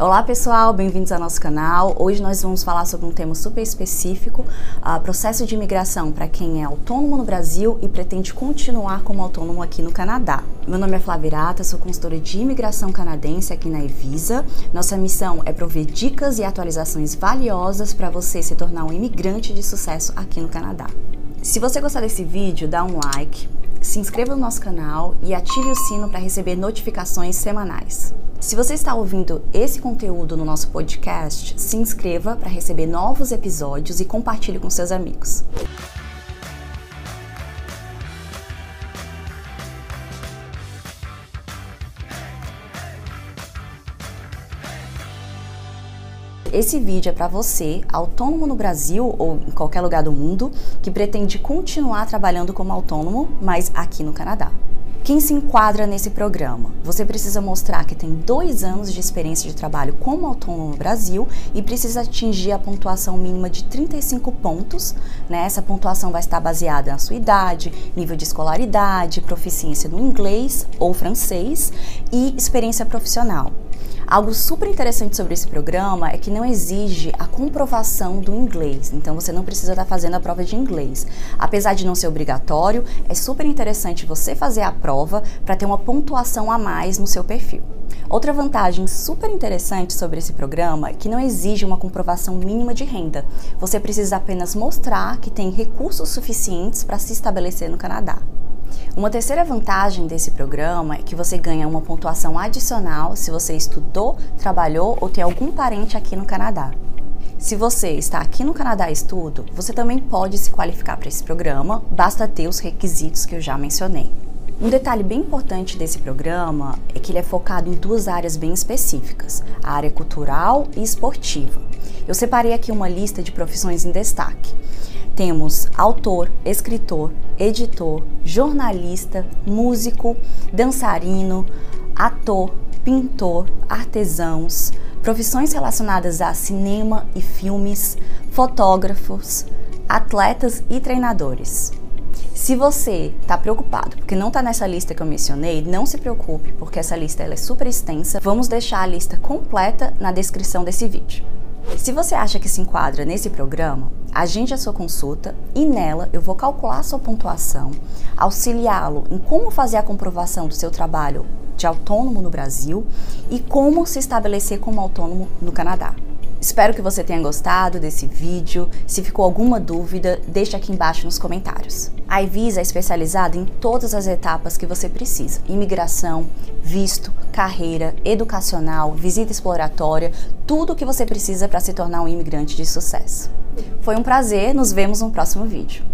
Olá pessoal, bem-vindos ao nosso canal. Hoje nós vamos falar sobre um tema super específico, uh, processo de imigração para quem é autônomo no Brasil e pretende continuar como autônomo aqui no Canadá. Meu nome é Flávia Irata, sou consultora de imigração canadense aqui na Evisa. Nossa missão é prover dicas e atualizações valiosas para você se tornar um imigrante de sucesso aqui no Canadá. Se você gostar desse vídeo, dá um like, se inscreva no nosso canal e ative o sino para receber notificações semanais. Se você está ouvindo esse conteúdo no nosso podcast, se inscreva para receber novos episódios e compartilhe com seus amigos. Esse vídeo é para você, autônomo no Brasil ou em qualquer lugar do mundo, que pretende continuar trabalhando como autônomo, mas aqui no Canadá. Quem se enquadra nesse programa? Você precisa mostrar que tem dois anos de experiência de trabalho como autônomo no Brasil e precisa atingir a pontuação mínima de 35 pontos. Né? Essa pontuação vai estar baseada na sua idade, nível de escolaridade, proficiência no inglês ou francês e experiência profissional. Algo super interessante sobre esse programa é que não exige a comprovação do inglês, então você não precisa estar fazendo a prova de inglês. Apesar de não ser obrigatório, é super interessante você fazer a prova para ter uma pontuação a mais no seu perfil. Outra vantagem super interessante sobre esse programa é que não exige uma comprovação mínima de renda. Você precisa apenas mostrar que tem recursos suficientes para se estabelecer no Canadá. Uma terceira vantagem desse programa é que você ganha uma pontuação adicional se você estudou, trabalhou ou tem algum parente aqui no Canadá. Se você está aqui no Canadá Estudo, você também pode se qualificar para esse programa, basta ter os requisitos que eu já mencionei. Um detalhe bem importante desse programa é que ele é focado em duas áreas bem específicas: a área cultural e esportiva. Eu separei aqui uma lista de profissões em destaque. Temos autor, escritor, editor, jornalista, músico, dançarino, ator, pintor, artesãos, profissões relacionadas a cinema e filmes, fotógrafos, atletas e treinadores. Se você está preocupado porque não está nessa lista que eu mencionei, não se preocupe, porque essa lista é super extensa. Vamos deixar a lista completa na descrição desse vídeo. Se você acha que se enquadra nesse programa, agende a sua consulta e nela eu vou calcular a sua pontuação, auxiliá-lo em como fazer a comprovação do seu trabalho de autônomo no Brasil e como se estabelecer como autônomo no Canadá. Espero que você tenha gostado desse vídeo. Se ficou alguma dúvida, deixe aqui embaixo nos comentários. A Ivisa é especializada em todas as etapas que você precisa: imigração, visto, carreira, educacional, visita exploratória, tudo o que você precisa para se tornar um imigrante de sucesso. Foi um prazer, nos vemos no próximo vídeo.